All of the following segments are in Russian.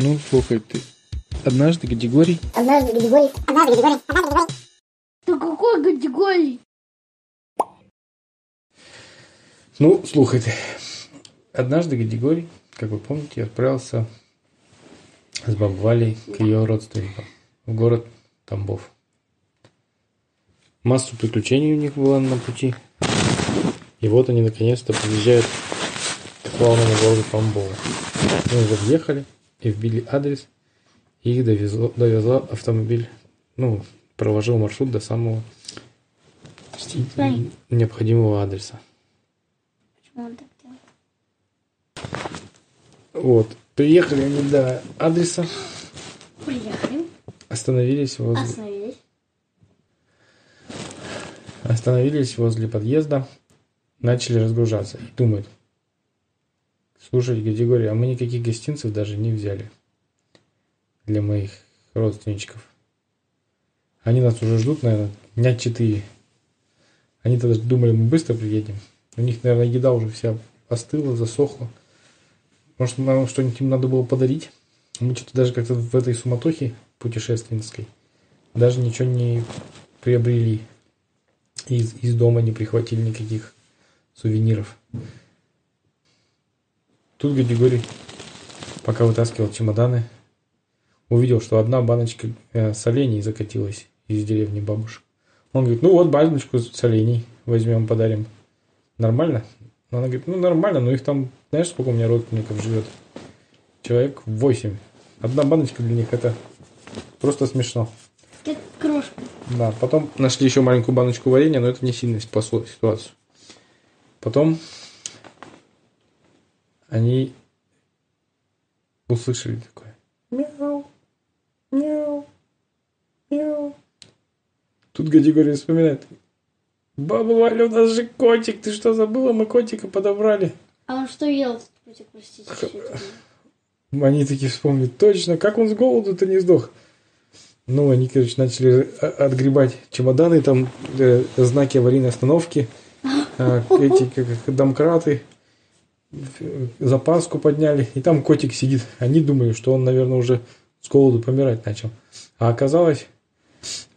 Ну, слухай, ты однажды Гадигорий... Однажды Гадигорий... Однажды Гадигорий... Однажды Гадигорий... Ты какой категории? Ну, слухай ты. Однажды Гадигорий, как вы помните, отправился с бабой Валей к ее родственникам в город Тамбов. Массу приключений у них было на пути. И вот они наконец-то приезжают к славному городу Тамбову. Мы уже въехали и вбили адрес, и их довезло, довезла автомобиль, ну, проложил маршрут до самого необходимого адреса. Почему он так делает? Вот. Приехали они до адреса, Приехали, остановились возле, остановились. остановились возле подъезда, начали разгружаться и думают, слушай, Григорий, а мы никаких гостинцев даже не взяли для моих родственничков. Они нас уже ждут, наверное, дня четыре. Они тогда думали, мы быстро приедем. У них, наверное, еда уже вся остыла, засохла. Может, нам что-нибудь им надо было подарить? Мы что-то даже как-то в этой суматохе путешественской даже ничего не приобрели. Из, из дома не прихватили никаких сувениров. Тут Григорий, пока вытаскивал чемоданы, увидел, что одна баночка э, солений закатилась из деревни бабушек. Он говорит, ну вот баночку солений возьмем, подарим. Нормально? Она говорит, ну нормально, но их там, знаешь, сколько у меня родственников живет? Человек 8. Одна баночка для них это просто смешно. Как крошка. Да, потом нашли еще маленькую баночку варенья, но это не сильно спасло ситуацию. Потом они услышали такое. Мяу, мяу, мяу. Тут Гадигорий вспоминает. Баба Валя, у нас же котик, ты что забыла? Мы котика подобрали. А он что ел, этот котик, простите? Они такие вспомнят, точно, как он с голоду-то не сдох. Ну, они, короче, начали а- отгребать чемоданы, там э, знаки аварийной остановки, э, эти как, домкраты, запаску подняли, и там котик сидит. Они думали, что он, наверное, уже с голоду помирать начал. А оказалось,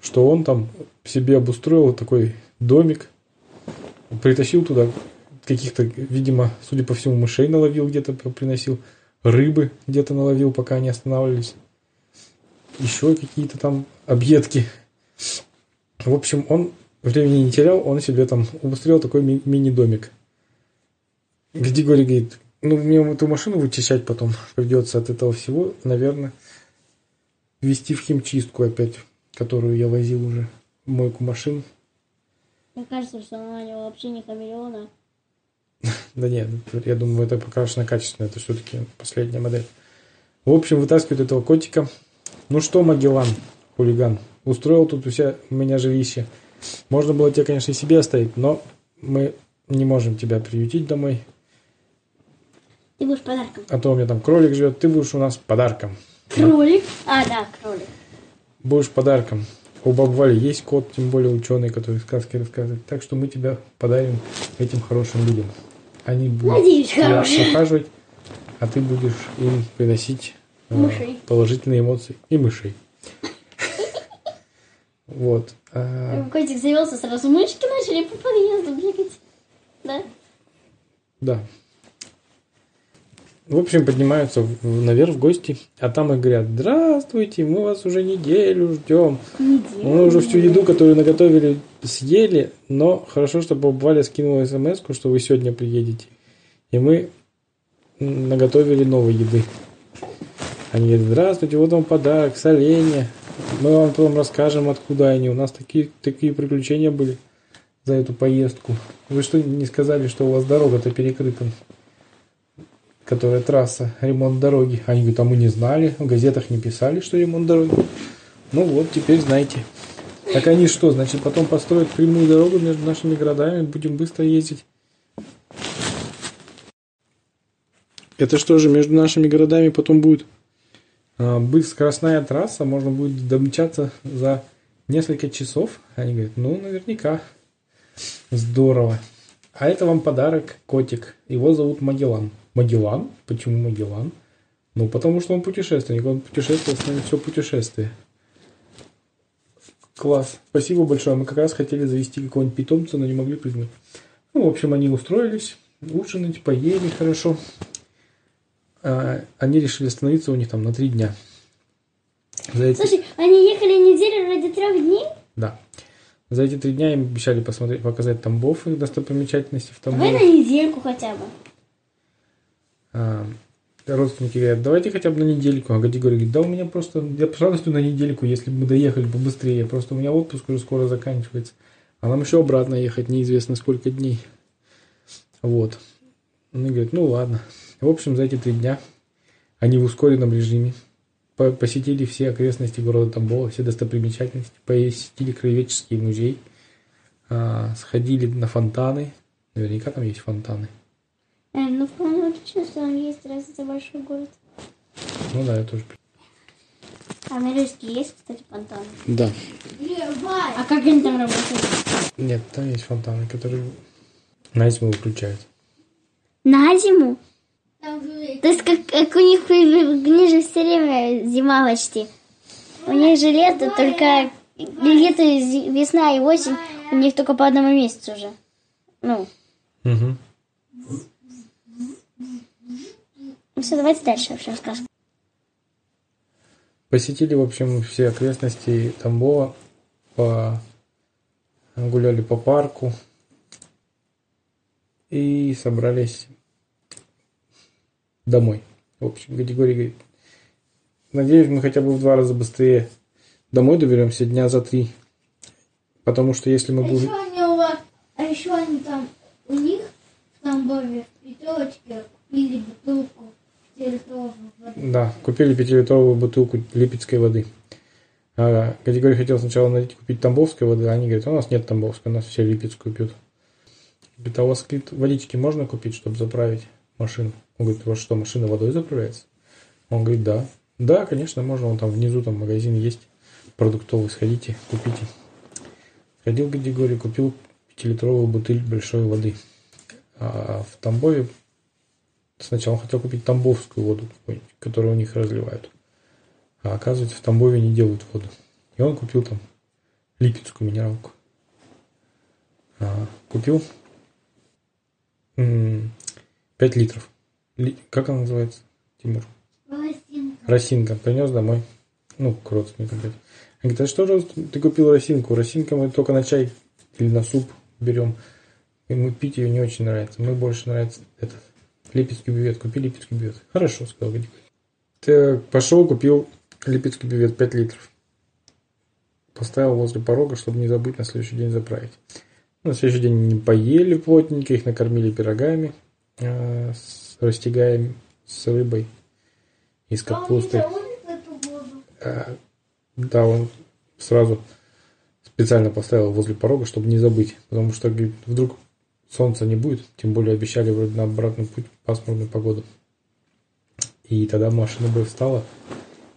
что он там себе обустроил такой домик, притащил туда каких-то, видимо, судя по всему, мышей наловил где-то, приносил, рыбы где-то наловил, пока они останавливались еще какие-то там объедки. В общем, он времени не терял, он себе там обустроил такой ми- мини-домик. Григорий говорит, ну, мне эту машину вычищать потом придется от этого всего, наверное, вести в химчистку опять, которую я возил уже, мойку машин. Мне кажется, что она вообще не хамелеона. Да нет, я думаю, это покрашено качественно, это все-таки последняя модель. В общем, вытаскивают этого котика. Ну что, Магеллан, хулиган, устроил тут у себя у меня жилище. Можно было тебя, конечно, и себе оставить, но мы не можем тебя приютить домой, Ты будешь подарком. а то у меня там кролик живет, ты будешь у нас подарком. Кролик? А, да, кролик. Будешь подарком. У бабы Вали есть кот, тем более ученый, который сказки рассказывает. Так что мы тебя подарим этим хорошим людям. Они будут Надеюсь, тебя хорошие. ухаживать, а ты будешь им приносить э, Мышей. положительные эмоции и мышей. Вот. А, Котик завелся, сразу мышки начали по подъезду бегать. Да? Да. В общем, поднимаются наверх в гости, а там и говорят, здравствуйте, мы вас уже неделю ждем. Неделю. Мы уже всю еду, которую наготовили, съели, но хорошо, что баба Валя скинула смс что вы сегодня приедете. И мы наготовили новой еды. Они говорят, здравствуйте, вот вам подарок, соленья. Мы вам потом расскажем, откуда они. У нас такие, такие приключения были за эту поездку. Вы что, не сказали, что у вас дорога-то перекрыта? Которая трасса, ремонт дороги. Они говорят, а мы не знали, в газетах не писали, что ремонт дороги. Ну вот, теперь знаете. Так они что, значит, потом построят прямую дорогу между нашими городами, будем быстро ездить? Это что же, между нашими городами потом будет а, скоростная трасса, можно будет домчаться за несколько часов? Они говорят, ну, наверняка. Здорово. А это вам подарок, котик. Его зовут Магеллан. Магеллан? Почему Магеллан? Ну, потому что он путешественник, он путешествовал с нами все путешествие. Класс. Спасибо большое. Мы как раз хотели завести какого-нибудь питомца, но не могли придумать. Ну, в общем, они устроились, ужинать, поели хорошо. А, они решили остановиться у них там на три дня. За эти, Слушай, они ехали неделю ради трех дней? да. За эти три дня им обещали посмотреть, показать Тамбов и достопримечательности в Давай Тамбове. на недельку хотя бы. А, родственники говорят, давайте хотя бы на недельку. А Гади говорит, да у меня просто, я с радостью на недельку, если бы мы доехали побыстрее. Просто у меня отпуск уже скоро заканчивается. А нам еще обратно ехать неизвестно сколько дней. Вот. Он говорит, ну ладно. В общем, за эти три дня они в ускоренном режиме по- посетили все окрестности города Тамбова, все достопримечательности, посетили краеведческий музей, а, сходили на фонтаны. Наверняка там есть фонтаны. Э, ну, логично, что он есть, раз это большой город. Ну да, я тоже. А на Рижске есть, кстати, фонтаны? Да. А как они там работают? Нет, там есть фонтаны, которые на зиму выключают. На зиму? То есть как, как у них, у них же все время зима почти. У них же лето, только лето, весна и осень, у них только по одному месяцу уже. Ну, Угу. Ну все, давайте дальше вообще расскажем. Посетили, в общем, все окрестности Тамбова, по... гуляли по парку и собрались домой. В общем, категория говорит, надеюсь, мы хотя бы в два раза быстрее домой доберемся дня за три. Потому что если мы А будем... еще они у вас, а еще они там, у них в Тамбове в пятерочке купили бутылку. Да, купили пятилитровую бутылку липецкой воды. А, категория хотел сначала найти купить тамбовской воды, а они говорят, у нас нет тамбовской, у нас все липецкую пьют. Говорит, а у вас водички можно купить, чтобы заправить машину? Он говорит, у вас что, машина водой заправляется? Он говорит, да. Да, конечно, можно, вон там внизу там магазин есть, продуктовый, сходите, купите. Сходил в категорию, купил пятилитровую бутыль большой воды. А в Тамбове Сначала он хотел купить тамбовскую воду, какую-нибудь, которую у них разливают. А оказывается, в Тамбове не делают воду. И он купил там липецкую минералку. А, купил 5 литров. Ли- Как она называется, Тимур? Волосинка. Росинка. Принес домой. Ну, к родственникам. опять. Он говорит, а что же ты купил росинку? Росинка мы только на чай или на суп берем. И мы пить ее не очень нравится. Мы больше нравится этот липецкий бювет. Купи липецкий бювет. Хорошо, сказал Гадик. Так, пошел, купил липецкий бювет 5 литров. Поставил возле порога, чтобы не забыть на следующий день заправить. На следующий день не поели плотненько, их накормили пирогами э, с растягаем с рыбой и с А капустой. А, Да, он сразу специально поставил возле порога, чтобы не забыть. Потому что говорит, вдруг солнца не будет, тем более обещали вроде на обратный путь пасмурную погоду. И тогда машина бы встала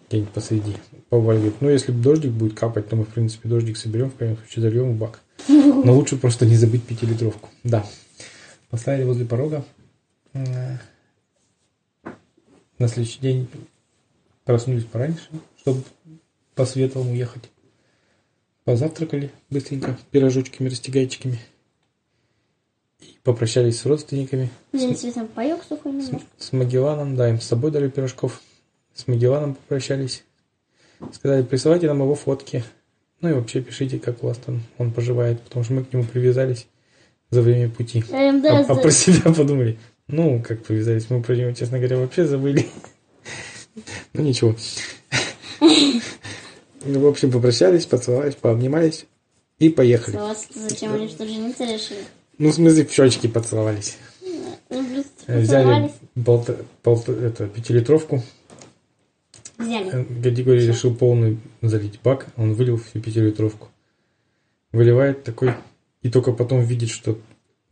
где-нибудь посреди. Говорит, ну если дождик будет капать, то мы в принципе дождик соберем, в крайнем случае зальем в бак. Но лучше просто не забыть пятилитровку. Да. Поставили возле порога. На следующий день проснулись пораньше, чтобы по светлому ехать. Позавтракали быстренько пирожочками, растягайчиками. Попрощались с родственниками. Взяли там паек сухой немножко. С Магелланом, да, им с собой дали пирожков. С Магелланом попрощались. Сказали, присылайте нам его фотки. Ну и вообще пишите, как у вас там он поживает, потому что мы к нему привязались за время пути. Эм, да, А, а про себя подумали. Ну, как привязались, мы про него, честно говоря, вообще забыли. Ну ничего. Ну, в общем, попрощались, поцеловались, пообнимались и поехали. Зачем они что, жениться решили? Ну, в смысле, в щечки поцеловались. Ну, Э, Взяли поцеловались. болта, полта- это, пятилитровку. Взяли. Э, Гадигорий решил полный залить бак. Он вылил всю пятилитровку. Выливает такой, и только потом видит, что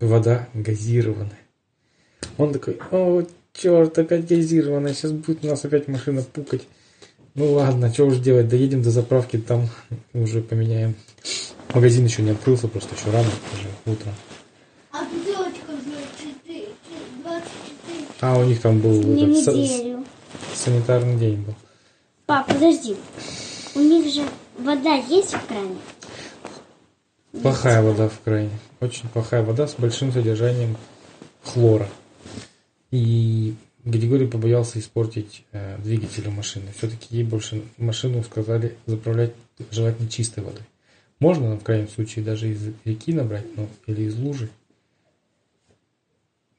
вода газированная. Он такой, о, черт, опять газированная, сейчас будет у нас опять машина пукать. Ну ладно, что уж делать, доедем до заправки, там уже поменяем. Магазин еще не открылся, просто еще рано, уже утро. А бутылочка за 4, 24. А у них там был Не этот, санитарный день был. Пап, подожди. У них же вода есть в кране? Плохая вода в крайне. Очень плохая вода с большим содержанием хлора. И Григорий побоялся испортить э, двигатель у машины. Все-таки ей больше машину сказали заправлять желательно чистой водой. Можно, в крайнем случае, даже из реки набрать, ну, или из лужи.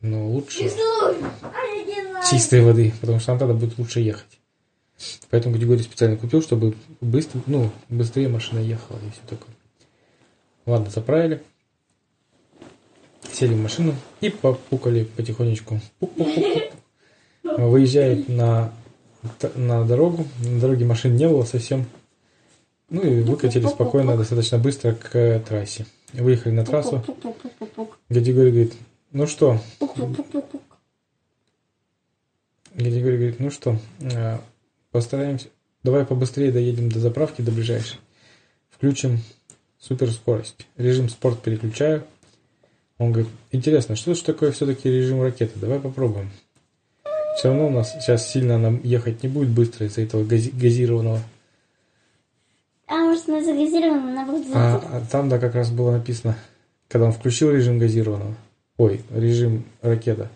Но лучше чистой воды, потому что нам тогда будет лучше ехать. Поэтому Григорий специально купил, чтобы быстро, ну, быстрее машина ехала и все такое. Ладно, заправили. Сели в машину и попукали потихонечку. Пук-пук-пук. Выезжает на, на дорогу. На дороге машин не было совсем. Ну и выкатили спокойно, достаточно быстро к трассе. Выехали на трассу. Григорий говорит, ну что, Пук-пук-пук-пук. Григорий говорит, ну что, э, постараемся, давай побыстрее доедем до заправки, до ближайшей. Включим суперскорость. Режим спорт переключаю. Он говорит, интересно, что же такое все-таки режим ракеты? Давай попробуем. Все равно у нас сейчас сильно нам ехать не будет быстро из-за этого гази- газированного. А может она загазирована, она будет А, а там, да, как раз было написано, когда он включил режим газированного, ой, режим ракета,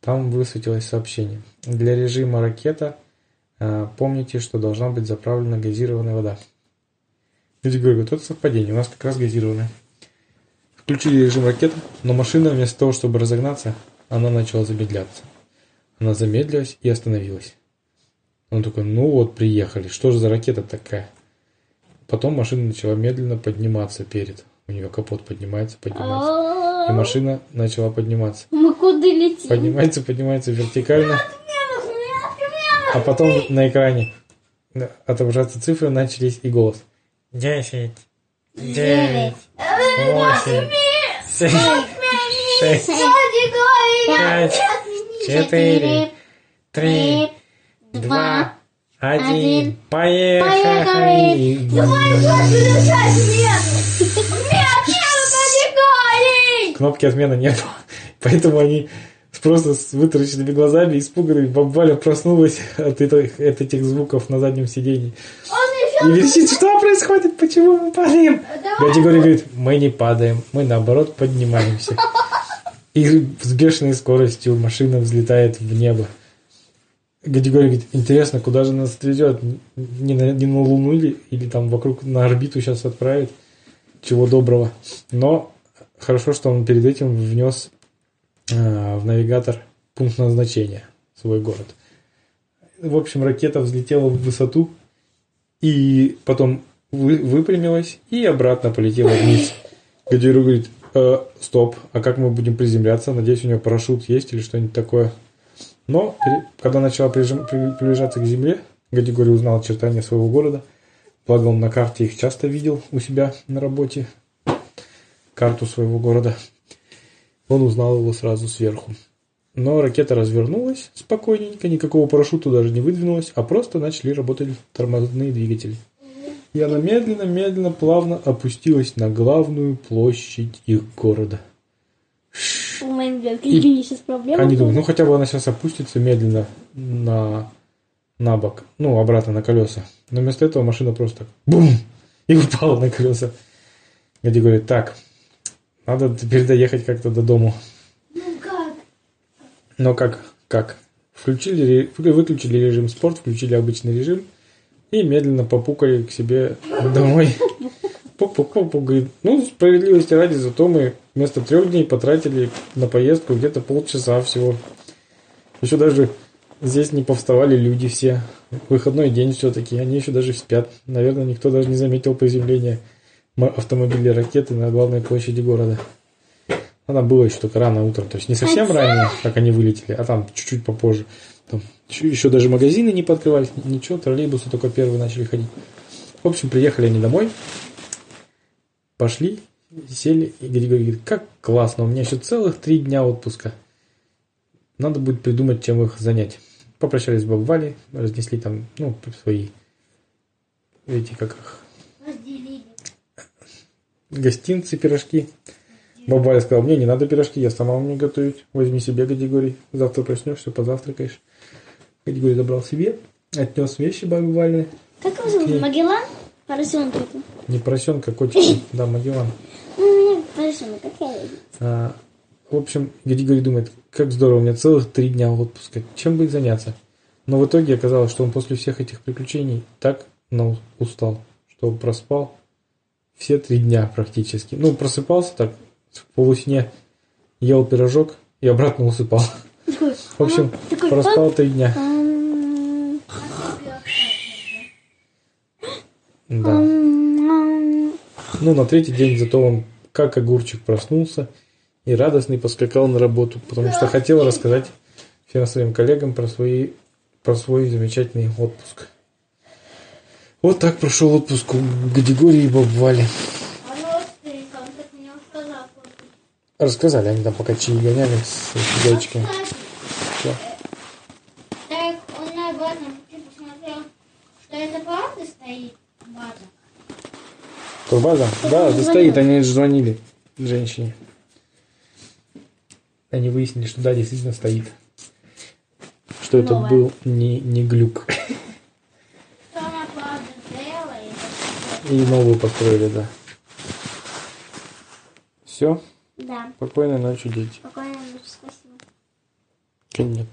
там высветилось сообщение. Для режима ракета а, помните, что должна быть заправлена газированная вода. Люди говорят, вот это совпадение, у нас как раз газированная. Включили режим ракета, но машина вместо того, чтобы разогнаться, она начала замедляться. Она замедлилась и остановилась. Он такой, ну вот, приехали, что же за ракета такая? Потом машина начала медленно подниматься перед. У нее капот поднимается, поднимается. И машина начала подниматься. Мы куда летим? Поднимается, поднимается вертикально. А потом на экране отображаться цифры начались и голос. Десять, девять, восемь, семь, шесть, пять, четыре, три, два, один. Поехали! Кнопки отмена не было. Поэтому они просто с вытаращенными глазами, испуганными, бабаля проснулась от этих, от этих звуков на заднем сиденье. И верещит, что происходит, почему мы падаем? Дядя говорит, мы не падаем, мы наоборот поднимаемся. И с бешеной скоростью машина взлетает в небо. Григорий говорит, интересно, куда же нас отвезет? Не на, не на Луну или, или там вокруг на орбиту сейчас отправит? Чего доброго. Но хорошо, что он перед этим внес э, в навигатор пункт назначения, свой город. В общем, ракета взлетела в высоту и потом вы, выпрямилась и обратно полетела вниз. Григорий говорит, «Э, стоп, а как мы будем приземляться? Надеюсь, у него парашют есть или что-нибудь такое. Но когда начала прижим- при- приближаться к земле, Григорий узнал очертания своего города. Благо он на карте их часто видел у себя на работе. Карту своего города. Он узнал его сразу сверху. Но ракета развернулась спокойненько, никакого парашюта даже не выдвинулась, а просто начали работать тормозные двигатели. И она медленно-медленно, плавно опустилась на главную площадь их города. У меня какие сейчас проблемы. Они думают, ну хотя бы она сейчас опустится медленно на, на бок, ну, обратно на колеса. Но вместо этого машина просто так бум! И упала на колеса. Гади говорит, так, надо теперь доехать как-то до дому. Ну как? Но как? Как? Включили, выключили режим спорт, включили обычный режим и медленно попукали к себе домой. Пук-пук-пук, говорит, ну, справедливости ради, зато мы вместо трех дней потратили на поездку где-то полчаса всего. Еще даже здесь не повставали люди все. Выходной день все-таки, они еще даже спят. Наверное, никто даже не заметил приземления автомобиля ракеты на главной площади города. Она была еще только рано утром, то есть не совсем Хотя- ранее, как они вылетели, а там чуть-чуть попозже. Там еще, даже магазины не подкрывались, ничего, троллейбусы только первые начали ходить. В общем, приехали они домой, пошли, сели, и Григорий говорит, как классно, у меня еще целых три дня отпуска. Надо будет придумать, чем их занять. Попрощались с бабой Валей, разнесли там, ну, свои, эти, как их. Гостинцы, пирожки. Баба Валя сказала, мне не надо пирожки, я сама умею готовить. Возьми себе, Гадигорий. Завтра проснешься, позавтракаешь. Гадигорий забрал себе. отнес вещи бабе Вале. Как его зовут? Магеллан? Поросенка это. Не поросенка, котик. Да, Магеллан. Ну, у меня поросенок, какая разница? А, в общем, Григорий думает, как здорово, у меня целых три дня отпуска. Чем бы заняться? Но в итоге оказалось, что он после всех этих приключений так ну, устал, что проспал все три дня практически. Ну, просыпался так в полусне, ел пирожок и обратно усыпал. Такой, В общем, такой, проспал три дня. Да. Ну, на третий день зато он как огурчик проснулся и радостный поскакал на работу, потому что хотел рассказать всем своим коллегам про, свои, про свой замечательный отпуск. Вот так прошел отпуск у Григория и Бабвали. Рассказали они там пока чаи гоняли с. Кстати, Всё. так он на обратном пути посмотрел, что это правда стоит база. Турбаза? Да, да стоит, они же звонили женщине. Они выяснили, что да, действительно стоит. Что это Новая. был не, не глюк. Что она правда делает. И новую построили, да. Все, Да, спокойной ночи, дети. спокойной ночи, спасибо. Конец.